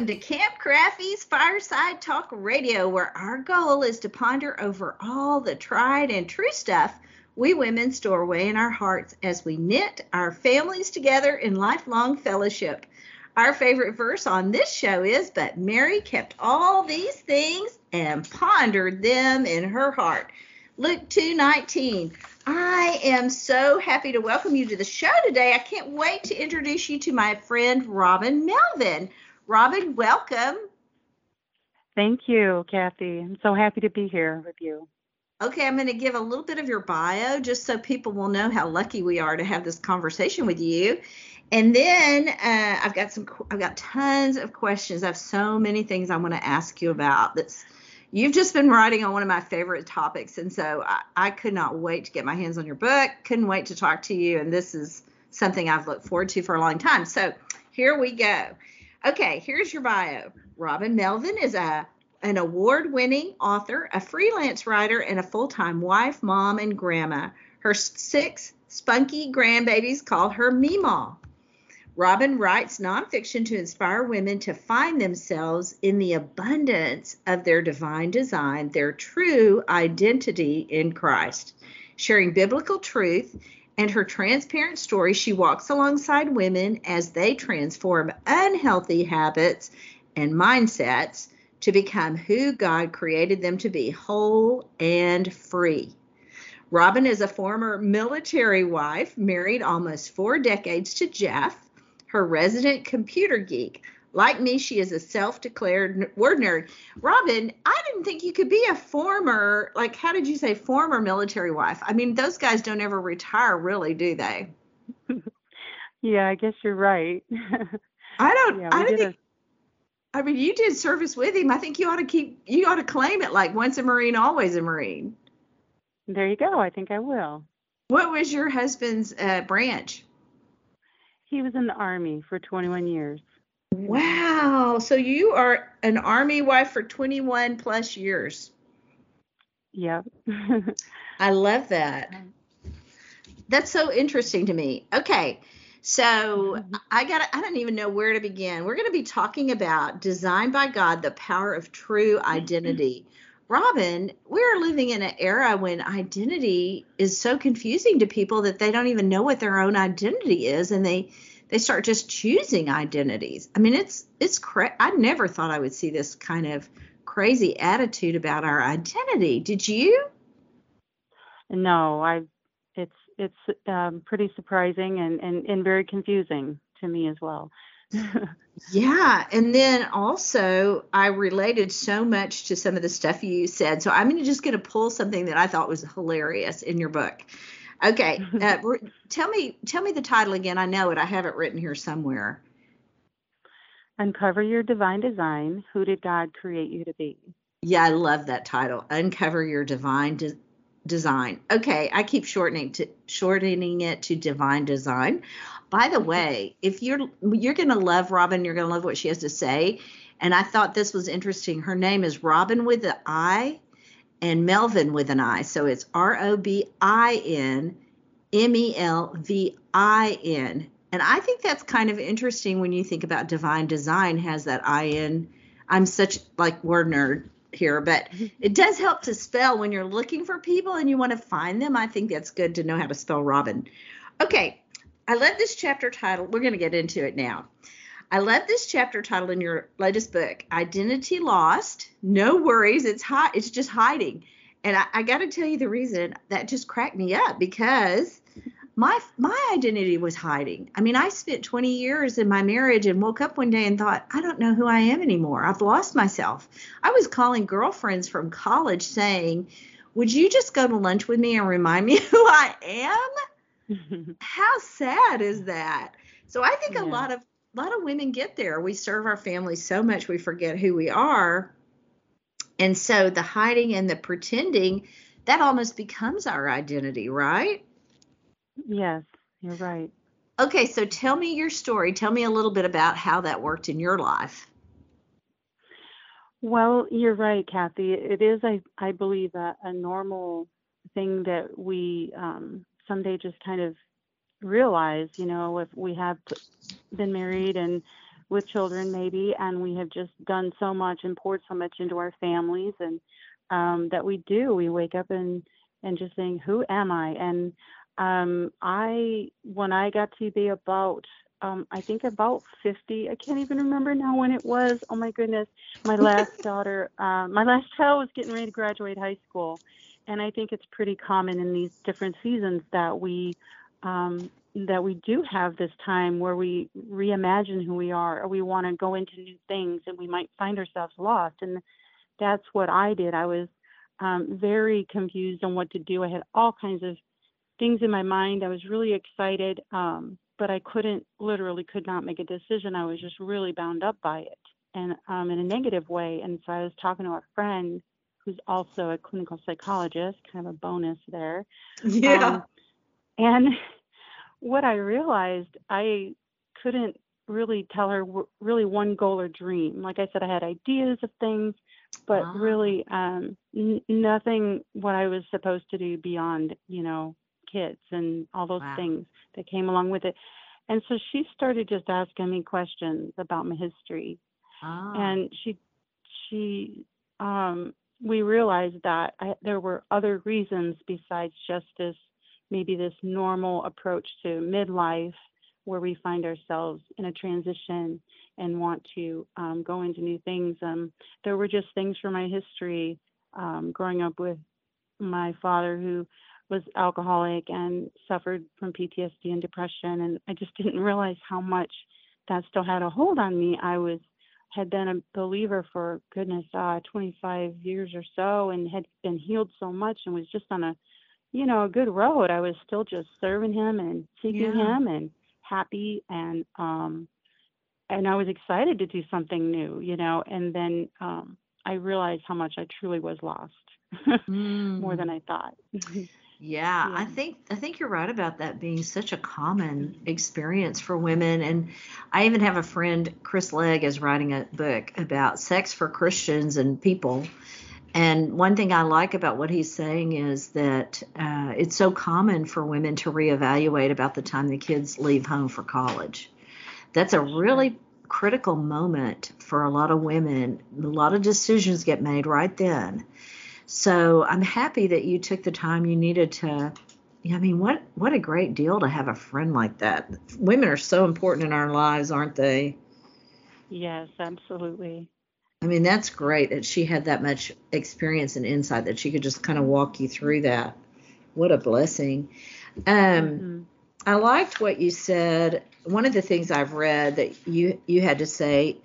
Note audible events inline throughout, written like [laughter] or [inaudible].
Welcome to Camp Karafi's Fireside Talk Radio, where our goal is to ponder over all the tried and true stuff we women store away in our hearts as we knit our families together in lifelong fellowship. Our favorite verse on this show is But Mary kept all these things and pondered them in her heart. Luke 2:19. I am so happy to welcome you to the show today. I can't wait to introduce you to my friend Robin Melvin. Robin, welcome. Thank you, Kathy. I'm so happy to be here with you. Okay, I'm going to give a little bit of your bio just so people will know how lucky we are to have this conversation with you. And then uh, I've got some, I've got tons of questions. I have so many things I want to ask you about. That's you've just been writing on one of my favorite topics, and so I, I could not wait to get my hands on your book. Couldn't wait to talk to you, and this is something I've looked forward to for a long time. So here we go. Okay, here's your bio. Robin Melvin is a an award-winning author, a freelance writer, and a full-time wife, mom, and grandma. Her six spunky grandbabies call her Meemaw. Robin writes nonfiction to inspire women to find themselves in the abundance of their divine design, their true identity in Christ. Sharing biblical truth and her transparent story, she walks alongside women as they transform unhealthy habits and mindsets to become who God created them to be whole and free. Robin is a former military wife, married almost four decades to Jeff, her resident computer geek. Like me, she is a self declared word nerd. Robin, I didn't think you could be a former, like, how did you say, former military wife? I mean, those guys don't ever retire, really, do they? [laughs] yeah, I guess you're right. I don't, yeah, I don't think. A... I mean, you did service with him. I think you ought to keep, you ought to claim it like once a Marine, always a Marine. There you go. I think I will. What was your husband's uh, branch? He was in the Army for 21 years. Wow. So you are an army wife for 21 plus years. Yep. [laughs] I love that. That's so interesting to me. Okay. So mm-hmm. I got I don't even know where to begin. We're going to be talking about designed by God, the power of true identity. Robin, we're living in an era when identity is so confusing to people that they don't even know what their own identity is and they they start just choosing identities. I mean, it's it's cra- I never thought I would see this kind of crazy attitude about our identity. Did you? No, I. It's it's um, pretty surprising and, and and very confusing to me as well. [laughs] yeah, and then also I related so much to some of the stuff you said. So I'm just going to pull something that I thought was hilarious in your book. Okay, [laughs] uh, tell me tell me the title again. I know it. I have it written here somewhere. Uncover your divine design. Who did God create you to be? Yeah, I love that title. Uncover your divine de- design. Okay, I keep shortening to shortening it to divine design. By the way, if you're you're going to love Robin, you're going to love what she has to say. And I thought this was interesting. Her name is Robin with the I and Melvin with an I. So it's R O B I N M E L V I N. And I think that's kind of interesting when you think about divine design has that I N. I'm such like word nerd here, but [laughs] it does help to spell when you're looking for people and you want to find them. I think that's good to know how to spell Robin. Okay, I love this chapter title. We're going to get into it now. I love this chapter title in your latest book, Identity Lost. No worries, it's hot. It's just hiding. And I, I got to tell you the reason that just cracked me up because my my identity was hiding. I mean, I spent 20 years in my marriage and woke up one day and thought, I don't know who I am anymore. I've lost myself. I was calling girlfriends from college saying, "Would you just go to lunch with me and remind me [laughs] who I am?" [laughs] How sad is that? So I think Yeah. a lot of a lot of women get there. We serve our families so much we forget who we are. And so the hiding and the pretending, that almost becomes our identity, right? yes, you're right. Okay, so tell me your story. Tell me a little bit about how that worked in your life. Well, you're right, Kathy. It is, I, I believe, a, a normal thing that we um, someday just kind of realize, you know, if we have been married and with children maybe, and we have just done so much and poured so much into our families, and um, that we do, we wake up and and just saying, who am I? And um, I, when I got to be about, um, I think about 50, I can't even remember now when it was. Oh my goodness my [laughs] last daughter, uh, my last child was getting ready to graduate high school, and I think it's pretty common in these different seasons that we um, that we do have this time where we reimagine who we are, or we want to go into new things, and we might find ourselves lost. And that's what I did. I was um, very confused on what to do. I had all kinds of things in my mind. I was really excited, um, but I couldn't, literally, could not make a decision. I was just really bound up by it and um, in a negative way. And so I was talking to a friend who's also a clinical psychologist, kind of a bonus there. [laughs] Um, and what I realized, I couldn't really tell her really one goal or dream. Like I said, I had ideas of things, but Ah. really um, n- nothing what I was supposed to do beyond, you know, kids and all those Wow. things that came along with it. And so she started just asking me questions about my history Ah, and she she um we realized that I, there were other reasons besides just this maybe this normal approach to midlife where we find ourselves in a transition and want to um, go into new things. Um, there were just things from my history um, growing up with my father who was alcoholic and suffered from PTSD and depression and I just [laughs] didn't realize how much that still had a hold on me. I was had been a believer for goodness uh 25 years or so and had been healed so much and was just on a you know a good road i was still just serving him and seeking Yeah. him and happy and um and i was excited to do something new you know and then um i realized how much i truly was lost [laughs] more mm. than i thought [laughs] Yeah, I think I think you're right about that being such a common experience for women. And I even have a friend, Chris Legg, is writing a book about sex for Christians and people. And one thing I like about what he's saying is that uh, it's so common for women to reevaluate about the time the kids leave home for college. That's a really critical moment for a lot of women. A lot of decisions get made right then. So I'm happy that you took the time you needed to. I mean, what what a great deal to have a friend like that. Women are so important in our lives, aren't they? yes absolutely I mean, that's great that she had that much experience and insight that she could just kind of walk you through that. What a blessing. Um, Mhm. I liked what you said. One of the things I've read that you you had to say.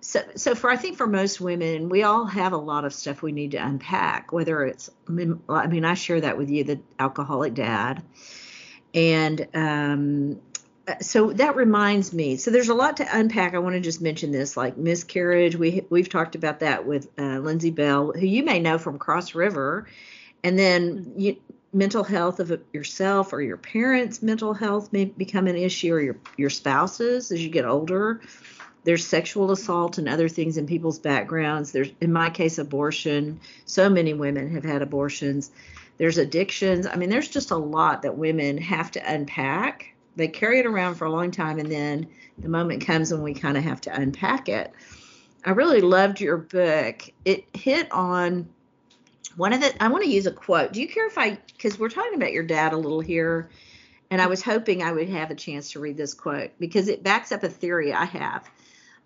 So, so for I think for most women, we all have a lot of stuff we need to unpack. Whether it's, I mean, I mean, I share that with you, the alcoholic dad, and um, so that reminds me. So there's a lot to unpack. I want to just mention this, like miscarriage. We we've talked about that with uh, Lindsay Bell, who you may know from Cross River, and then you, mental health of yourself or your parents' mental health may become an issue, or your your spouses as you get older. There's sexual assault and other things in people's backgrounds. There's, in my case, abortion. So many women have had abortions. There's addictions. I mean, there's just a lot that women have to unpack. They carry it around for a long time, and then the moment comes when we kind of have to unpack it. I really loved your book. It hit on one of the. I want to use a quote. Do you care if I? Because we're talking about your dad a little here, and I was hoping I would have a chance to read this quote because it backs up a theory I have.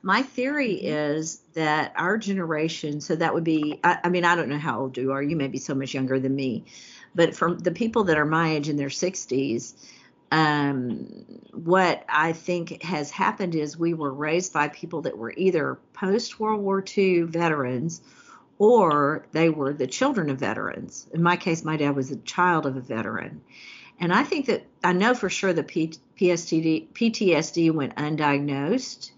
My theory mm-hmm. is that our generation, so that would be, I, I mean, I don't know how old you are. You may be so much younger than me, but from the people that are my age in their 60s, um, what I think has happened is we were raised by people that were either post World War II veterans or they were the children of veterans. In my case, my dad was a child of a veteran. And I think that I know for sure the P, PSTD, PTSD went undiagnosed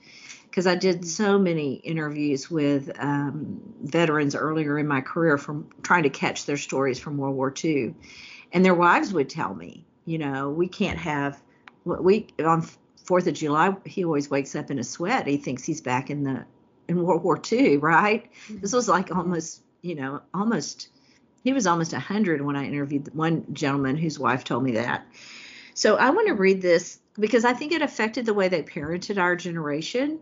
because I did so many interviews with um, veterans earlier in my career from trying to catch their stories from World War II. And their wives would tell me, you know, we can't have, we, on Fourth of July, he always wakes up in a sweat. He thinks he's back in the, in World War II, [laughs] right? Mm-hmm. This was like almost, you know, almost, he was almost 100 when I interviewed one gentleman whose wife told me that. So I want to read this because I think it affected the way they parented our generation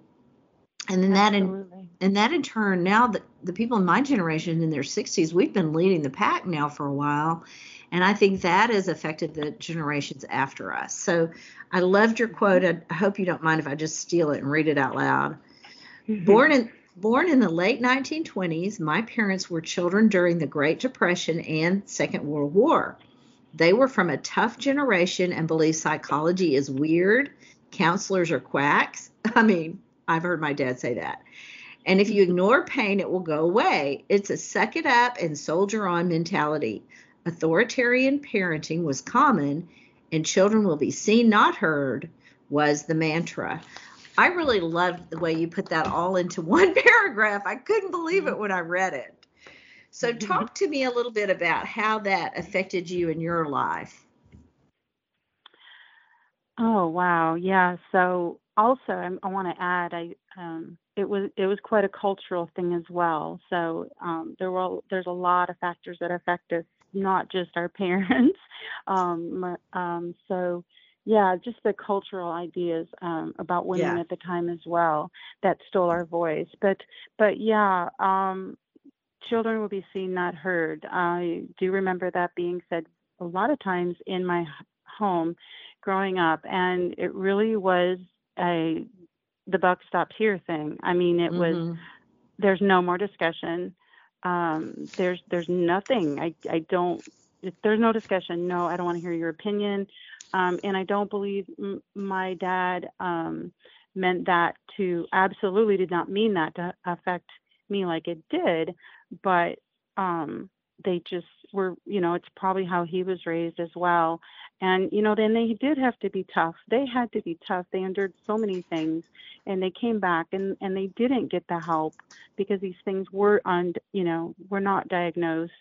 and then that in and that in turn now the, the people in my generation in their 60s we've been leading the pack now for a while and i think that has affected the generations after us so i loved your quote i, hope you don't mind if i just steal it and read it out loud mm-hmm. born in born in the late 1920s my parents were children during the great depression and second world war they were from a tough generation and believe psychology is weird counselors are quacks [laughs] i mean I've heard my dad say that. And if you ignore pain, it will go away. It's a suck it up and soldier on mentality. Authoritarian parenting was common, and children will be seen, not heard, was the mantra. I really loved the way you put that all into [laughs] one paragraph. I couldn't believe it when I read it. So, [laughs] talk to me a little bit about how that affected you in your life. Oh, wow. Yeah. So, also I, I want to add I um, it was it was quite a cultural thing as well. So um, there were there's a lot of factors that affect us, not just our [laughs] parents. um, um, so yeah, just the cultural ideas um, about women yeah. at the time as well that stole our voice. But but yeah, um, children will be seen, not heard. I do remember that being said a lot of times in my home growing up, and it really was a the buck stops here thing. I mean, it mm-hmm. was there's no more discussion. Um, there's there's nothing. I I don't. There's no discussion. No, I don't want to hear your opinion. Um, and I don't believe m- my dad um, meant that to absolutely did not mean that to affect me like it did, but um, they just were, you know, it's probably how he was raised as well. And, you know, then they did have to be tough. They had to be tough. They endured so many things and they came back and, and they didn't get the help because these things were, on, you know, were not diagnosed.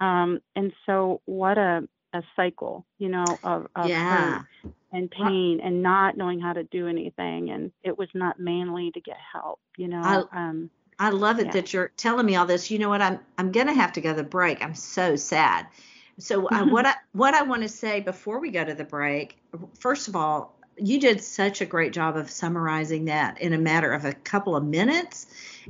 Um, and so what a, a cycle, you know, of, of yeah. hurt and pain and not knowing how to do anything. And it was not manly to get help, you know. I, um, I love it yeah. that you're telling me all this. You know what? I'm I'm gonna have to go to the break. I'm so sad. So uh, what I what I want to say before we go to the break, first of all, you did such a great job of summarizing that in a matter of a couple of minutes.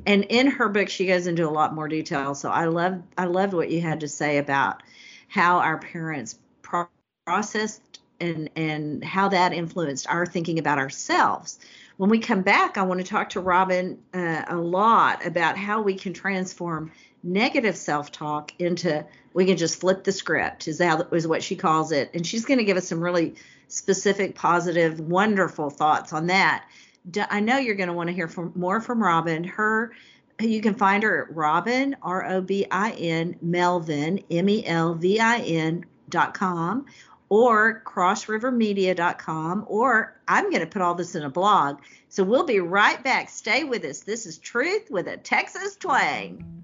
And in her book, she goes into a lot more detail. So I love I loved what you had to say about how our parents processed and and how that influenced our thinking about ourselves when we come back, I want to talk to Robin uh, a lot about how we can transform negative self-talk into we can just flip the script is that is what she calls it and she's going to give us some really specific positive wonderful thoughts on that i know you're going to want to hear from more from robin her you can find her at robin r-o-b-i-n melvin m-e-l-v-i-n dot com or crossrivermedia.com, or I'm going to put all this in a blog. So we'll be right back. Stay with us. This is Truth with a Texas Twang.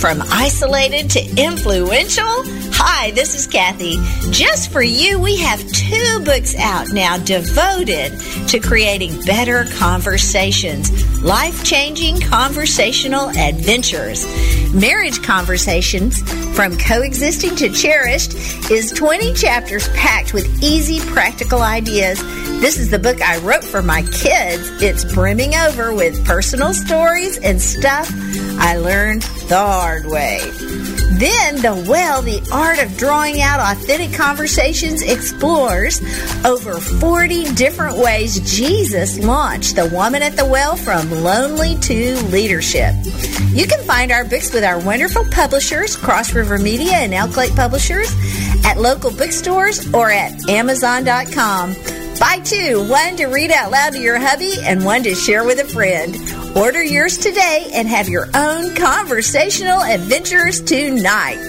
From isolated to influential? Hi, this is Kathy. Just for you, we have two books out now devoted to creating better conversations, life changing conversational adventures. Marriage Conversations from Coexisting to Cherished is 20 chapters packed with easy, practical ideas. This is the book I wrote for my kids. It's brimming over with personal stories and stuff I learned the hard way. Then the Well, the Art of Drawing Out Authentic Conversations explores over 40 different ways Jesus launched the woman at the well from lonely to leadership. You can find our books with our wonderful publishers, Cross River Media and Elk Lake Publishers, at local bookstores or at Amazon.com. Buy two, one to read out loud to your hubby and one to share with a friend. Order yours today and have your own conversational adventures tonight.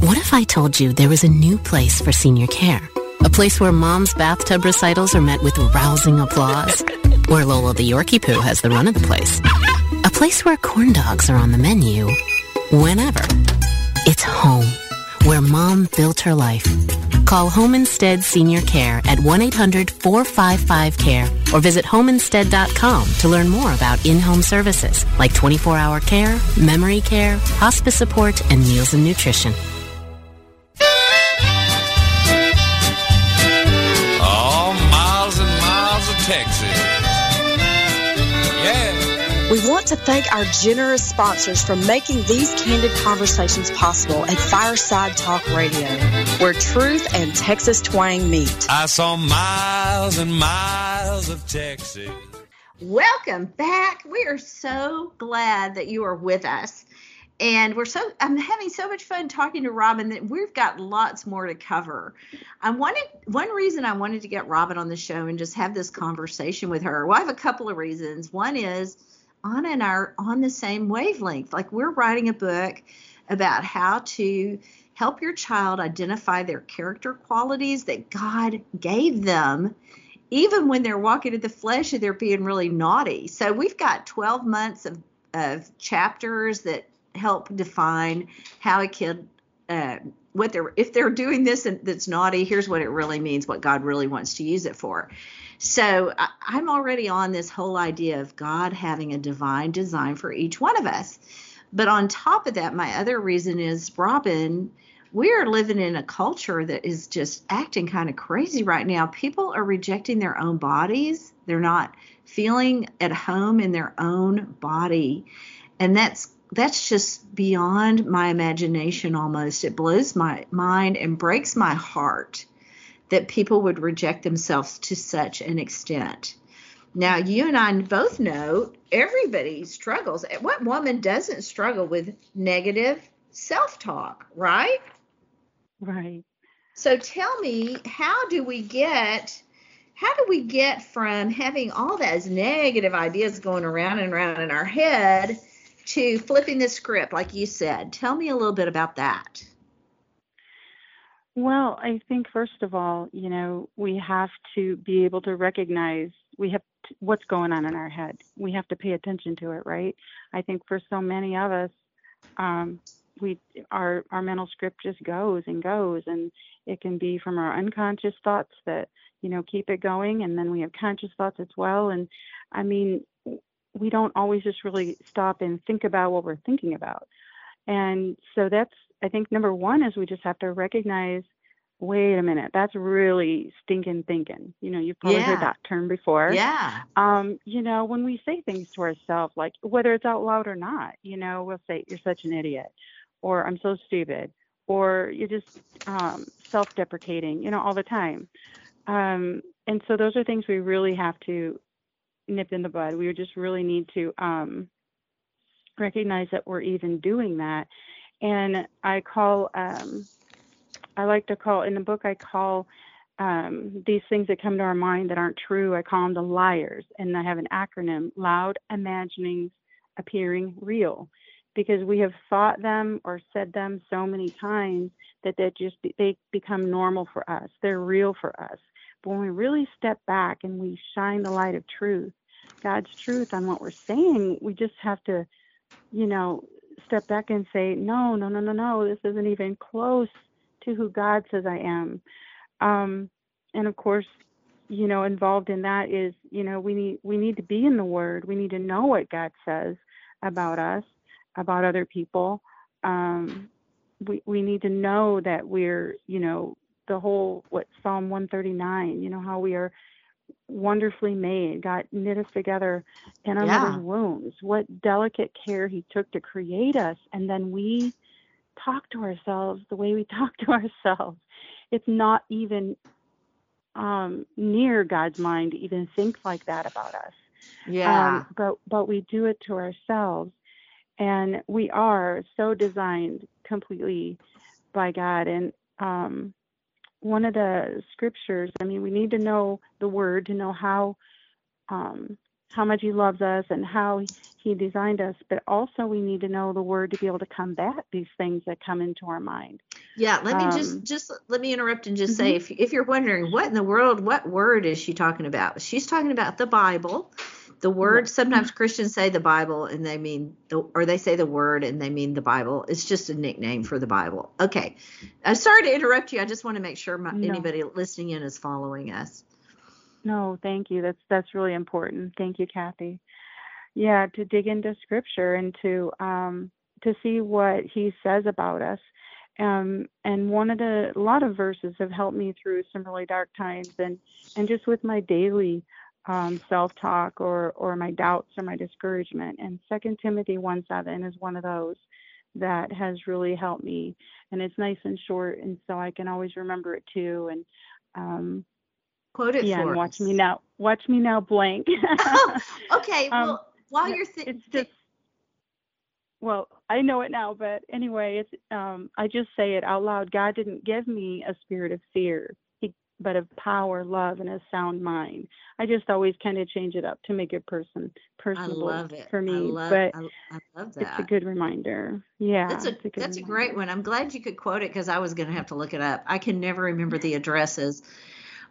What if I told you there was a new place for senior care? A place where mom's bathtub recitals are met with rousing applause? Where Lola the Yorkie Poo has the run of the place? A place where corn dogs are on the menu whenever. It's home where mom built her life. Call Home Instead Senior Care at 1-800-455-CARE or visit homeinstead.com to learn more about in-home services like 24-hour care, memory care, hospice support, and meals and nutrition. Want to thank our generous sponsors for making these candid conversations possible at Fireside Talk Radio, where truth and Texas twang meet. I saw miles and miles of Texas. Welcome back. We are so glad that you are with us. And we're so I'm having so much fun talking to Robin that we've got lots more to cover. I wanted one reason I wanted to get Robin on the show and just have this conversation with her. Well, I have a couple of reasons. One is Anna and I are on the same wavelength. Like we're writing a book about how to help your child identify their character qualities that God gave them even when they're walking in the flesh and they're being really naughty. So we've got 12 months of, of chapters that help define how a kid uh, what they're if they're doing this and that's naughty here's what it really means what god really wants to use it for. So I, i'm already on this whole idea of god having a divine design for each one of us. But on top of that my other reason is robin we are living in a culture that is just acting kind of crazy right now. People are rejecting their own bodies. They're not feeling at home in their own body. And that's that's just beyond my imagination almost. It blows my mind and breaks my heart that people would reject themselves to such an extent. Now, you and I both know everybody struggles. What woman doesn't struggle with negative self talk, right? Right. So tell me, how do we get how do we get from having all those negative ideas going around and around in our head to flipping the script, like you said. Tell me a little bit about that. Well, I think first of all, you know, we have to be able to recognize we have what's going on in our head. We have to pay attention to it, right? I think for so many of us, um, we our our mental script just goes and goes, and it can be from our unconscious thoughts that you know keep it going, and then we have conscious thoughts as well. And I mean, we don't always just really stop and think about what we're thinking about. And so that's, I think, number one is we just have to recognize wait a minute, that's really stinking thinking. You know, you've probably Yeah. heard that term before. Yeah. Um, you know, when we say things to ourselves, like whether it's out loud or not, you know, we'll say, You're such an idiot, or I'm so stupid, or you're just um, self deprecating, you know, all the time. Um, and so those are things we really have to nip in the bud. We just really need to um, recognize that we're even doing that. And I call, um, I like to call in the book, I call um, these things that come to our mind that aren't true, I call them the liars. And I have an acronym loud imaginings appearing real because we have thought them or said them so many times that they just they become normal for us they're real for us but when we really step back and we shine the light of truth god's truth on what we're saying. We just have to you know step back and say no no no no no this isn't even close to who god says i am. Um, and of course you know involved in that is you know we need we need to be in the word. We need to know what god says about us about other people. Um, we we need to know that we're you know the whole what psalm 139 you know how we are wonderfully made. God knit us together in our Yeah. mother's wombs. What delicate care He took to create us, and then we talk to ourselves the way we [laughs] talk to ourselves. It's not even um, near God's mind to even think like that about us. Yeah. Um, but but we do it to ourselves, and we are so designed completely by God. And um, one of the scriptures, I mean, we need to know the Word to know how um, how much He loves us and how He designed us. But also, we need to know the Word to be able to combat these things that come into our mind. Yeah, let me just Um, just let me interrupt and just say if if you're wondering what in the world what word is she talking about? She's talking about the Bible. The word sometimes Christians say the Bible and they mean the or they say the word and they mean the Bible. It's just a nickname for the Bible. Okay. I'm sorry to interrupt you. I just want to make sure my, No. anybody listening in is following us. No, thank you. That's that's really important. Thank you, Kathy. Yeah, to dig into scripture and to um to see what he says about us. Um and one of the a lot of verses have helped me through some really dark times and and just with my daily um self-talk or or my doubts or my discouragement. And Second Timothy 1 7 is one of those that has really helped me. And it's nice and short and so I can always remember it too. And um Quote it yeah, for and watch us. me now. Watch me now blank. [laughs] Okay, Um, well, while you're th- just well, I know it now, but anyway, it's um I just say it out loud. God didn't give me a spirit of fear, but of power, love, and a sound mind. I just always kind of change it up to make it person I personable love it. for I me. love but I, I love that. it's a good reminder. Yeah, That's a a good that's a great one. I'm glad you could quote it because I was going to have to look it up. I can never remember the addresses.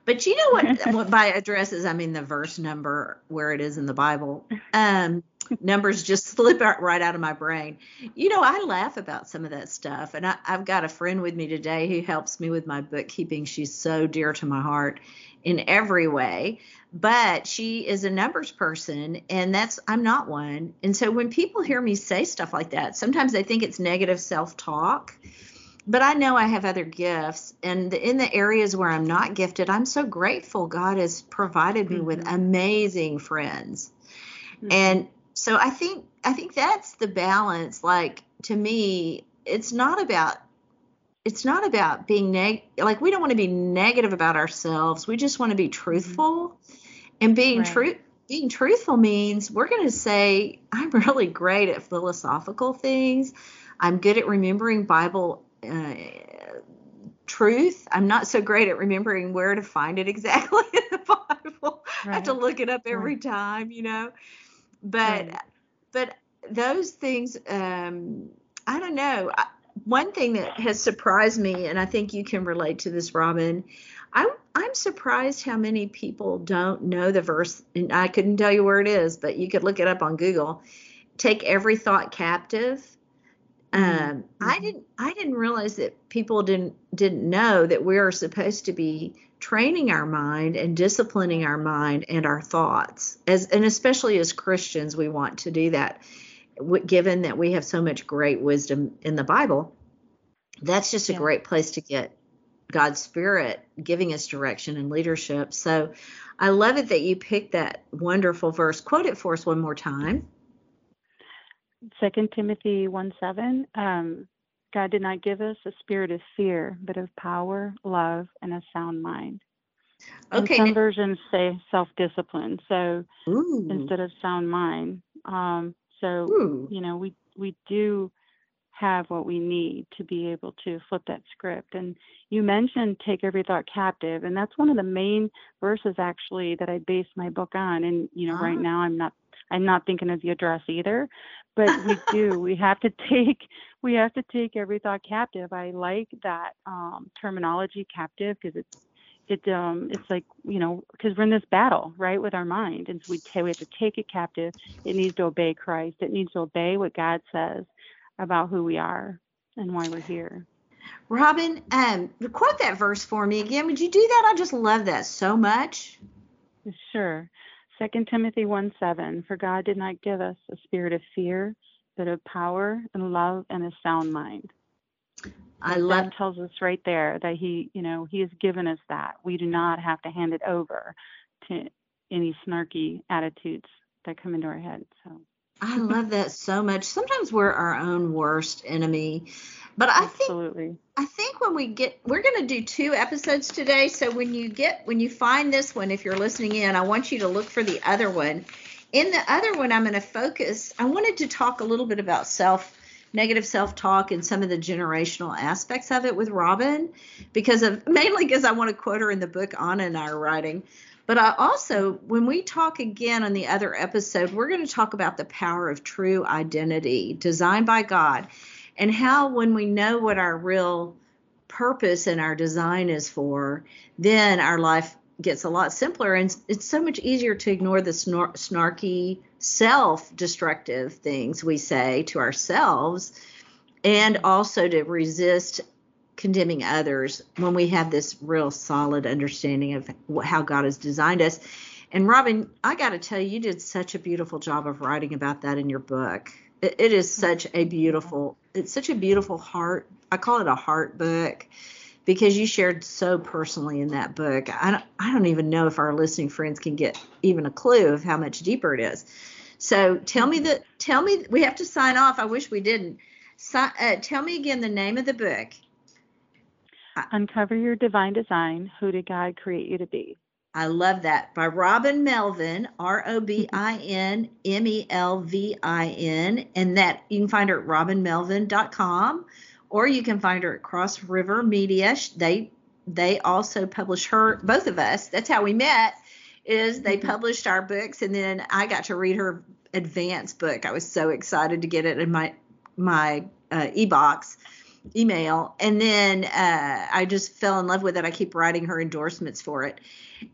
But you know what [laughs] what by addresses I mean the verse number where it is in the Bible. Um numbers just slip out right out of my brain. You know, I laugh about some of that stuff and I, I've got a friend with me today who helps me with my bookkeeping. She's so dear to my heart in every way. But she is a numbers person and that's I'm not one. And so when people hear me say stuff like that, sometimes they think it's negative self-talk but I know I have other gifts, and in the areas where I'm not gifted, I'm so grateful God has provided me with Mhm. amazing friends. Mhm. And so I think I think that's the balance. Like to me, it's not about it's not about being neg like we don't want to be negative about ourselves. We just want to be truthful. And being Right. true being truthful means we're going to say I'm really great at philosophical things. I'm good at remembering Bible uh, truth. I'm not so great at remembering where to find it exactly in the [laughs] Bible. I have to look it up every time, you know. But Right. but those things um I don't know. I, one thing that has surprised me and I think you can relate to this Robin, I I'm surprised how many people don't know the verse and I couldn't tell you where it is, but you could look it up on Google. Take every thought captive. Um, I didn't I didn't realize that people didn't didn't know that we are supposed to be training our mind and disciplining our mind and our thoughts. As and especially as Christians we want to do that. Given that we have so much great wisdom in the Bible that's just a Yeah. great place to get God's spirit giving us direction and leadership. So I love it that you picked that wonderful verse. Quote it for us one more time Second Timothy 1 7. Um, God did not give us a spirit of fear, but of power, love, and a sound mind. okay and some versions say self discipline. So ooh, instead of sound mind. Um, so, ooh. you know, we, we do have what we need to be able to flip that script. And you mentioned take every thought captive, and that's one of the main verses actually that I base my book on. And you know, right Ah. now I'm not I'm not thinking of the address either, but we [laughs] do. we have to take we have to take every thought captive. I like that um, terminology captive because it's it um it's like you know because we're in this battle right with our mind and so we ta- we have to take it captive it needs to obey christ it needs to obey what god says about who we are and why we're here Robin, um, quote that verse for me again. Would you do that? I just love that so much. sure second timothy 1 7 for god did not give us a spirit of fear but of power and love and a sound mind I that love. tells us right there that he you know he has given us that we do not have to hand it over to any snarky attitudes that come into our head. So I love that so much. Sometimes we're our own worst enemy. But I absolutely. think I think when we get we're going to do two episodes today, so when you get when you find this one if you're listening in, I want you to look for the other one. In the other one I'm going to focus I wanted to talk a little bit about self negative self-talk and some of the generational aspects of it with Robin because of [laughs] mainly because I want to quote her in the book Anna and I are writing. But I also, when we talk again on the other episode, we're going to talk about the power of true identity designed by God and how, when we know what our real purpose and our design is for, then our life gets a lot simpler and it's so much easier to ignore the snor- snarky self-destructive things we say to ourselves and also to resist condemning others when we have this real solid understanding of how God has designed us. And Robin, I got to tell you, you did such a beautiful job of writing about that in your book. it, it is such a beautiful, it's such a beautiful heart. I call it a heart book because you shared so personally in that book. I don't, I don't even know if our listening friends can get even a clue of how much deeper it is. So tell me that, tell me, we have to sign off. I wish we didn't. Si, uh, tell me again the name of the book Uncover Your Divine Design Who Did God Create You to Be? I love that. By Robin Melvin, R O B I N M E L V I N. And that you can find her at robinmelvin.com or you can find her at Cross River Media. They they also publish her both of us. That's how we met is they published our books and then I got to read her advanced book. I was so excited to get it in my my uh, e-box email. And then uh, i just fell in love with it. I keep writing her endorsements for it.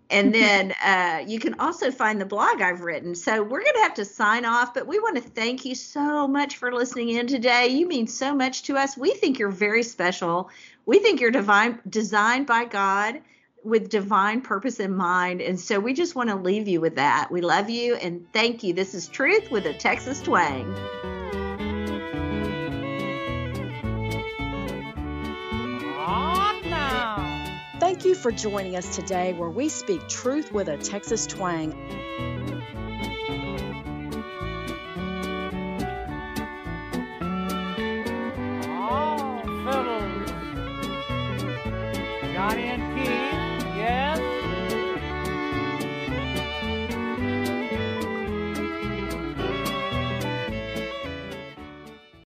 And [laughs] then uh, you can also find the blog i've written. So we're going to have to sign off but we want to thank you so much for listening in today. You mean so much to us. We think you're very special. We think you're divine designed by god with divine purpose in mind. And so we just want to leave you with that. We love you and thank you. This is truth with a texas twang Thank you for joining us today where we speak truth with a Texas twang.